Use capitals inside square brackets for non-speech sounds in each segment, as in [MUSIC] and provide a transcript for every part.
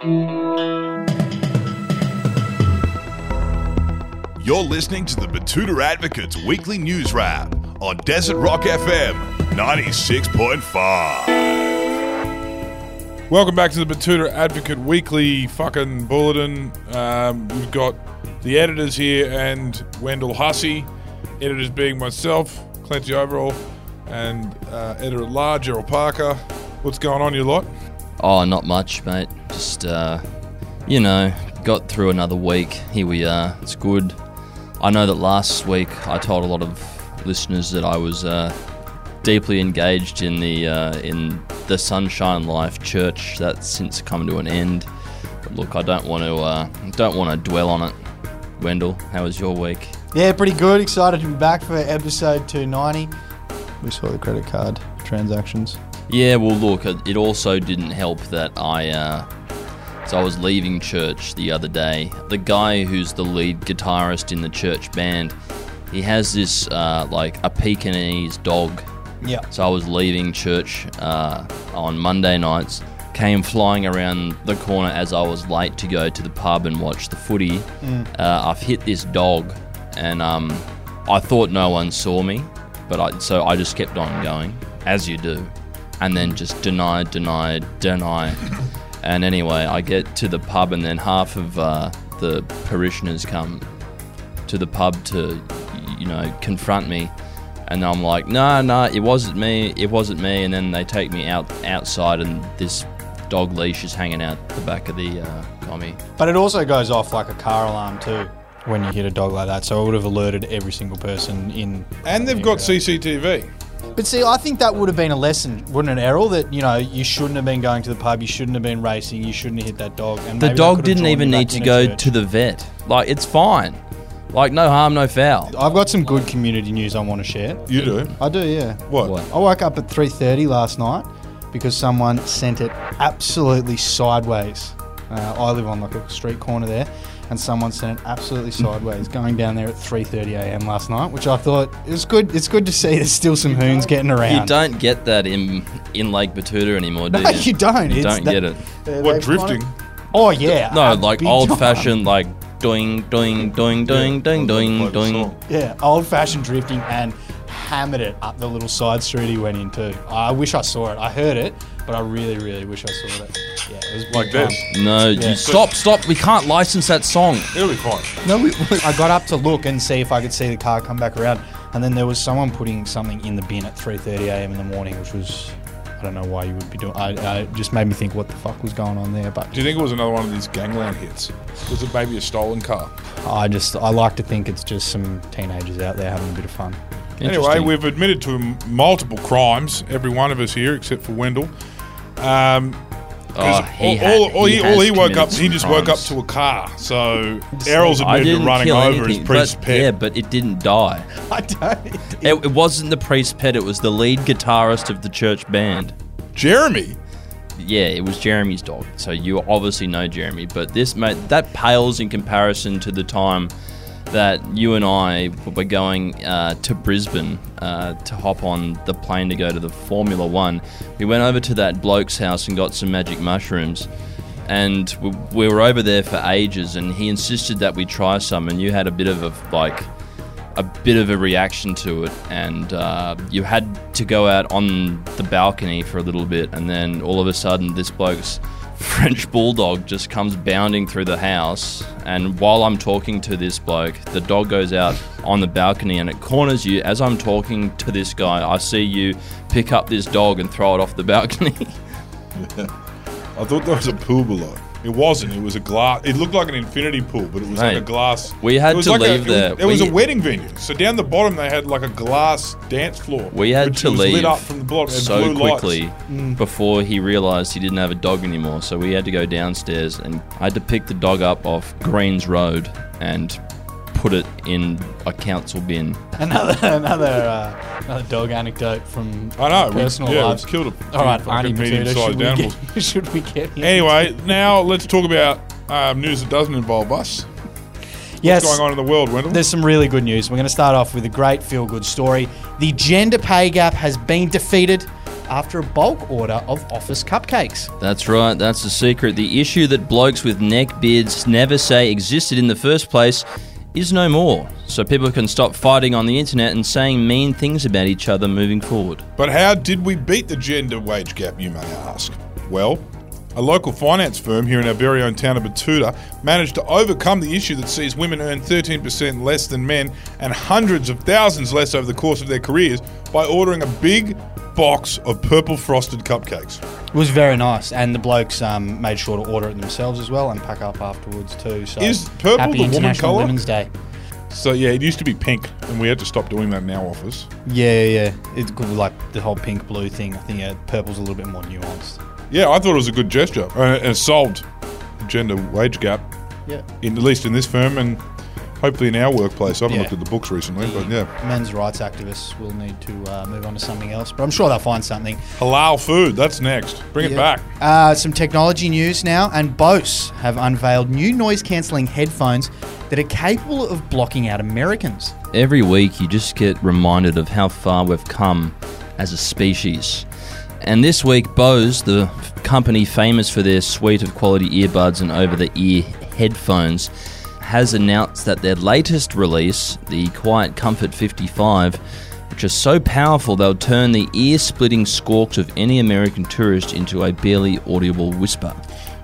You're listening to the Betoota Advocates Weekly News Wrap on Desert Rock FM 96.5. Welcome back to the Betoota Advocate Weekly fucking bulletin. Um, we've got the editors here and Wendell Hussey. Editors being myself, Clancy Overall, and uh, editor at large, Errol Parker. What's going on, you lot? Oh, not much, mate. Just, uh, you know, got through another week. Here we are. It's good. I know that last week I told a lot of listeners that I was uh, deeply engaged in the uh, in the Sunshine Life Church. That's since come to an end. But look, I don't want to uh, don't want to dwell on it. Wendell, how was your week? Yeah, pretty good. Excited to be back for episode 290. We saw the credit card transactions. Yeah, well, look, it it also didn't help that I, uh, so I was leaving church the other day. The guy who's the lead guitarist in the church band, he has this, uh, like, a Pekingese dog. Yeah. So I was leaving church uh, on Monday nights, came flying around the corner as I was late to go to the pub and watch the footy. Uh, I've hit this dog, and um, I thought no one saw me, but I, so I just kept on going, as you do, and then just deny, deny, deny. And anyway, I get to the pub, and then half of uh, the parishioners come to the pub to, you know, confront me. And I'm like, no, no, it wasn't me, it wasn't me. And then they take me out outside, and this dog leash is hanging out the back of the uh, commie. But it also goes off like a car alarm too when you hit a dog like that. So it would have alerted every single person in. And they've got CCTV. But see, I think that would have been a lesson, wouldn't it, Errol? That you know you shouldn't have been going to the pub, you shouldn't have been racing, you shouldn't have hit that dog. And The dog didn't even need to go church. to the vet. Like, it's fine. Like, no harm, no foul. I've got some good community news I want to share. You do? I do, yeah. What? What? I woke up at 3:30 last night because someone sent it absolutely sideways. Uh, I live on like a street corner there, and someone sent it absolutely sideways going down there at 3:30 a.m. last night, which I thought it was good. It's good to see there's still some hoons getting around. You don't get that in in Lake Betoota anymore, do No, you? you don't. You It's don't that- get it. Uh, What, drifting? Oh yeah. No, uh, like old-fashioned like doing, doing, doing, doing, doing, doing, doing. Yeah, old fashioned drifting and hammered it up the little side street he went into. I wish I saw it. I heard it, but I really, really wish I saw it. Yeah, it was Like time. this. No, Yeah. you stop, stop. We can't license that song. It'll be fine. No, we, I got up to look and see if I could see the car come back around, and then there was someone putting something in the bin at 3:30 a.m. in the morning, which was I don't know why you would be doing. I, I it just made me think what the fuck was going on there. But Do you think it was another one of these gangland hits? Was it maybe a stolen car? I just I like to think it's just some teenagers out there having a bit of fun. Anyway, Interesting. we've admitted to m- multiple crimes, every one of us here except for Wendell. Um, Oh, he all, had- all, all he he, all he woke up, he just woke up to a car. So Errol's I admitted to running over anything, his priest's but, pet. Yeah, but it didn't die. [LAUGHS] I don't. It, it wasn't the priest pet. It was the lead guitarist of the church band. Jeremy, Yeah, it was Jeremy's dog. So you obviously know Jeremy, but this mate that pales in comparison to the time that you and I were going uh, to Brisbane uh, to hop on the plane to go to the Formula One. We went over to that bloke's house and got some magic mushrooms. And we, we were over there for ages, and he insisted that we try some. And you had a bit of a like a bit of a reaction to it, and uh, you had to go out on the balcony for a little bit, and then all of a sudden, this bloke's French bulldog just comes bounding through the house, and while I'm talking to this bloke, the dog goes out on the balcony and it corners you. As I'm talking to this guy, I see you pick up this dog and throw it off the balcony. [LAUGHS] [LAUGHS] I thought that was a pool below. It wasn't. It was a glass. It looked like an infinity pool, but it was like a glass. we had to like leave a, there. It was, it was We- a wedding venue. So down the bottom they had like a glass dance floor. We had to leave lit up from the bottom. So quickly mm. before he realized he didn't have a dog anymore. So we had to go downstairs and I had to pick the dog up off Greens Road and put it in a council bin. Another [LAUGHS] another uh, another dog anecdote from I know. we- personal yeah, lives. we've killed a All right, fucking Arnie Betoota, medium-sized should we, get, [LAUGHS] should we get him? Anyway, now let's talk about um, news that doesn't involve us. yes, What's going on in the world, Wendell? There's some really good news. We're going to start off with a great feel good story. The gender pay gap has been defeated. after a bulk order of office cupcakes. That's right, that's the secret. The issue that blokes with neck beards never say existed in the first place is no more. So people can stop fighting on the internet and saying mean things about each other moving forward. But how did we beat the gender wage gap, you may ask? Well, a local finance firm here in our very own town of Betoota managed to overcome the issue that sees women earn 13% less than men and hundreds of thousands less over the course of their careers by ordering a big box of purple frosted cupcakes. It was very nice, and the blokes um, made sure to order it themselves as well and pack up afterwards too. So Is purple happy the woman International colour? Women's Day. So yeah, it used to be pink, and we had to stop doing that in our office. Yeah, yeah, yeah. It's good, like the whole pink blue thing. I think yeah, purple's a little bit more nuanced. Yeah, I thought it was a good gesture, uh, and it solved the gender wage gap, Yeah. in, at least in this firm, and hopefully in our workplace. I haven't Yeah. looked at the books recently, but yeah, Men's rights activists will need to uh, move on to something else, but I'm sure they'll find something. halal food. That's next. Bring it back. Uh, some technology news now, and Bose have unveiled new noise cancelling headphones that are capable of blocking out Americans. Every week, you just get reminded of how far we've come as a species. And this week, Bose, the company famous for their suite of quality earbuds and over the ear headphones, has announced that their latest release, the Quiet Comfort 55, which are so powerful they'll turn the ear splitting squawks of any American tourist into a barely audible whisper.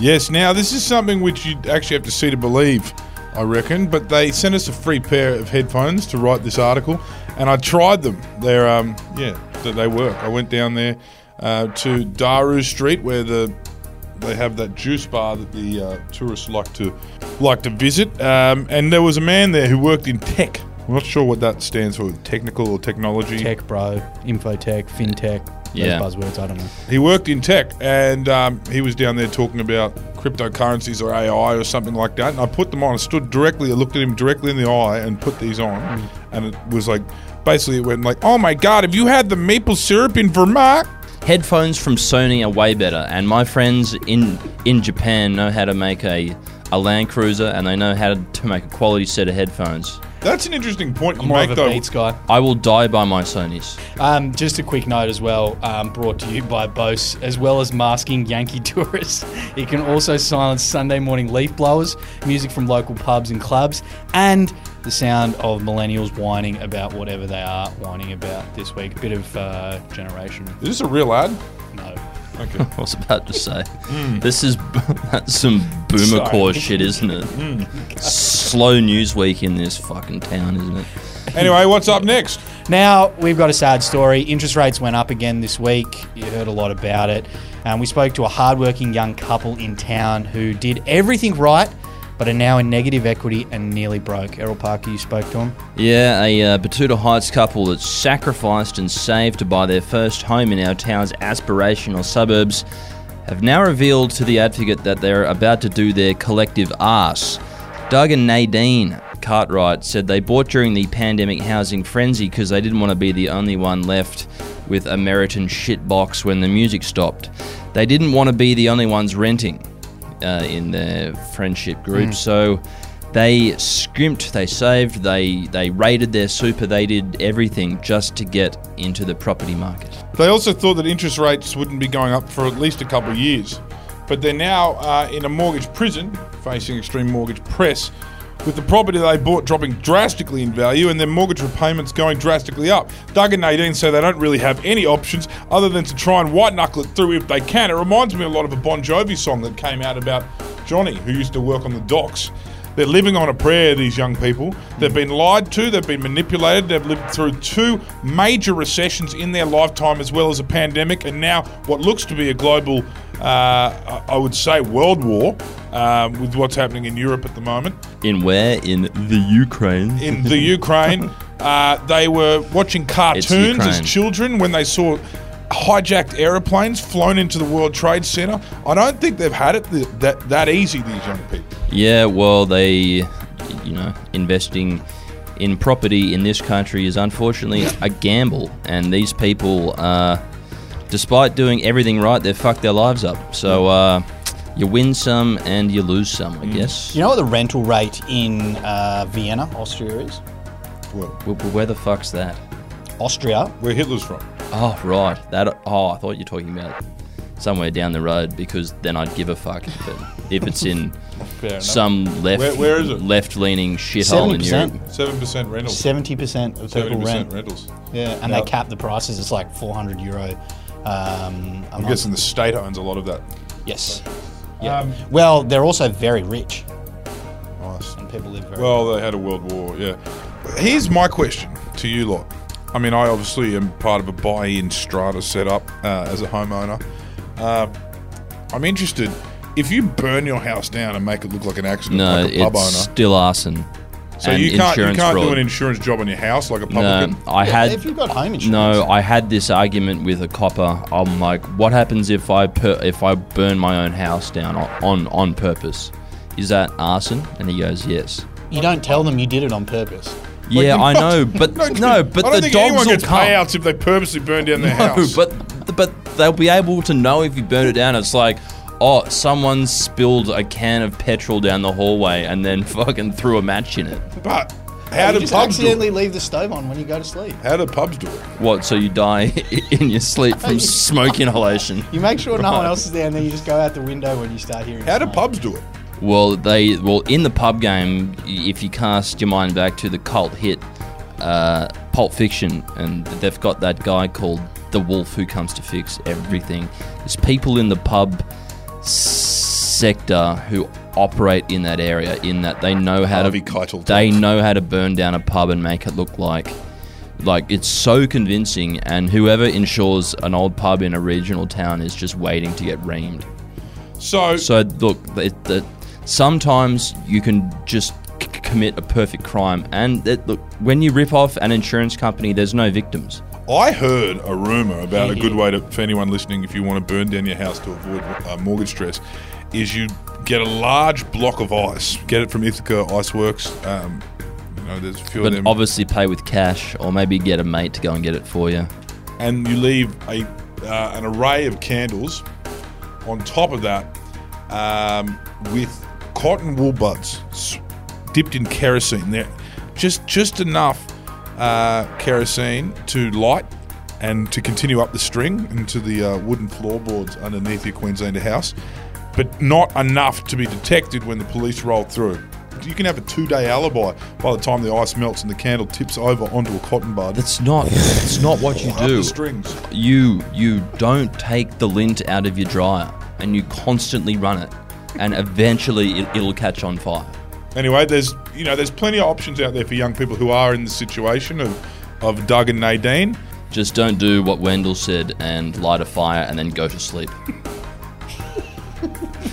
Yes. Now this is something which you actually have to see to believe, I reckon. But they sent us a free pair of headphones to write this article, and I tried them. They're um yeah, that they work. I went down there uh, to Daru Street where the they have that juice bar that the uh, tourists like to like to visit. Um, and there was a man there who worked in tech. I'm not sure what that stands for, technical or technology. Tech, bro, infotech, fintech, Yeah. those buzzwords. I don't know. He worked in tech, and um, he was down there talking about cryptocurrencies or AI or something like that. And I put them on. I stood directly, I looked at him directly in the eye, and put these on. And it was like, basically, it went like, "Oh my god, have you had the maple syrup in Vermont?" Headphones from Sony are way better, and my friends in in Japan know how to make a a Land Cruiser, and they know how to make a quality set of headphones. That's an interesting point you I'm more make, of a though. Beats guy. I will die by my Sonys. Um, just a quick note as well, um, brought to you by Bose, as well as masking Yankee [LAUGHS] tourists. It can also silence Sunday morning leaf blowers, music from local pubs and clubs, and the sound of millennials whining about whatever they are whining about this week. A bit of uh, generation. Is this a real ad? No. Okay. [LAUGHS] I was about to say, this is that's some boomer core shit, isn't it? Slow news week in this fucking town, isn't it? anyway, what's up next? Now, we've got a sad story. Interest rates went up again this week. You heard a lot about it. Um, we spoke to a hardworking young couple in town who did everything right, but are now in negative equity and nearly broke. Errol Parker, you spoke to him. Yeah, a uh, Betoota Heights couple that sacrificed and saved to buy their first home in our town's aspirational suburbs have now revealed to the advocate that they're about to do their collective arse. Doug and Nadine Cartwright said they bought during the pandemic housing frenzy because they didn't want to be the only one left with a Meriton shitbox when the music stopped. They didn't want to be the only ones renting uh, in their friendship group. So they scrimped, they saved, they they raided their super, they did everything just to get into the property market. They also thought that interest rates wouldn't be going up for at least a couple of years. But they're now uh, in a mortgage prison, facing extreme mortgage press, with the property they bought dropping drastically in value and their mortgage repayments going drastically up. Doug and Nadine say they don't really have any options other than to try and white knuckle it through if they can. It reminds me a lot of a Bon Jovi song that came out about Johnny, who used to work on the docks. They're living on a prayer, these young people. They've been lied to, they've been manipulated, they've lived through two major recessions in their lifetime, as well as a pandemic, and now what looks to be a global, uh, I would say, world war um, with what's happening in Europe at the moment. In where? In the Ukraine. In the Ukraine, [LAUGHS] uh, they were watching cartoons as children when they saw hijacked aeroplanes flown into the World Trade Center. I don't think they've had it th- that, that easy, these young people. Yeah, well, they, you know, investing in property in this country is unfortunately a gamble, and these people, uh, despite doing everything right, they've fucked their lives up. So uh, you win some and you lose some, I guess. You know what the rental rate in uh, Vienna, Austria is? Well, Wh- wh- Where the fuck's that? Austria, where Hitler's from. Oh right, that. Oh, I thought you were talking about somewhere down the road because then I'd give a fuck. But if it's in [LAUGHS] Fair enough. some left Where- where is it? left-leaning shithole in 70%. Europe, Seven percent rentals. Seventy percent of people Seventy percent rent. rentals. Yeah, and Yeah. they cap the prices. It's like four hundred euro. Um, a I'm guessing the state owns a lot of that. Yes. Yeah. Um, well, they're also very rich, Nice. and people live very. Well, they had a world war. Yeah. Here's my question to you lot. I mean, I obviously am part of a buy-in strata setup uh, as a homeowner. Uh, I'm interested. If you burn your house down and make it look like an accident, no, like a pub it's owner, still arson. So and you can't you can't do an insurance job on your house like a No, publican. I Yeah, had if you've got home insurance. no. I had this argument with a copper. I'm like, what happens if I per- if I burn my own house down on, on on purpose? Is that arson? And he goes, yes. you don't tell them you did it on purpose. Like, yeah, you're I [LAUGHS] know, but No, no, but I don't the think dogs anyone will gets come. payouts if they purposely burn down their [LAUGHS] No, house. but but they'll be able to know if you burn it down. It's like, oh, someone spilled a can of petrol down the hallway and then [LAUGHS] fucking threw a match in it. But how you do just pubs do accidentally it? leave the stove on when you go to sleep. How do pubs do it? What? So you die [LAUGHS] in your sleep from [LAUGHS] smoke inhalation? You make sure no one Right. else is there, and then you just go out the window when you start hearing. How do smoke. pubs do it? Well, they well in the pub game. If you cast your mind back to the cult hit uh, Pulp Fiction, and they've got that guy called the Wolf who comes to fix everything. There's people in the pub sector who operate in that area. In that they know how Harvey to Keitel they types. know how to burn down a pub and make it look like. Like it's so convincing, and whoever insures an old pub in a regional town is just waiting to get reamed. So, So look, it, that sometimes you can just c- commit a perfect crime, and it, look, when you rip off an insurance company, there's no victims. I heard a rumor about a good way to, for anyone listening, if you want to burn down your house to avoid uh, mortgage stress, is you get a large block of ice, get it from Ithaca Iceworks. Um, you know, there's a few of But them, obviously, pay with cash, or maybe get a mate to go and get it for you. and you leave a uh, an array of candles on top of that um, with cotton wool buds s- dipped in kerosene. There, just just enough uh, kerosene to light and to continue up the string into the uh, wooden floorboards underneath your Queenslander house, but not enough to be detected when the police roll through. You can have a two-day alibi by the time the ice melts and the candle tips over onto a cotton bud. That's not. That's not what you do. the strings. You you don't take the lint out of your dryer, and you constantly run it, and eventually it, it'll catch on fire. Anyway, there's you know there's plenty of options out there for young people who are in the situation of of Doug and Nadine. Just don't do what Wendell said and light a fire and then go to sleep, [LAUGHS]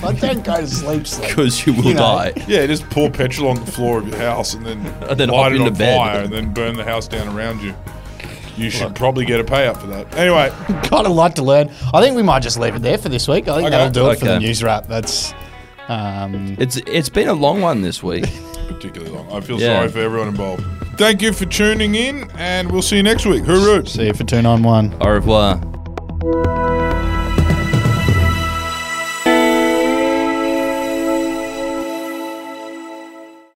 I don't go to sleep. sleep. because you will You know. die. Yeah, just pour petrol on the floor of your house and then, [LAUGHS] And then light it into on bed. fire and then burn the house down around you. You should probably get a payout for that. Anyway, Got a lot to learn. I think we might just leave it there for this week. I think Okay. that'll do it for the news wrap. That's. Um, It's it's been a long one this week. [LAUGHS] particularly long. I feel Yeah. sorry for everyone involved. Thank you for tuning in, and we'll see you next week. Hooroo! see you for two nine one. Au revoir.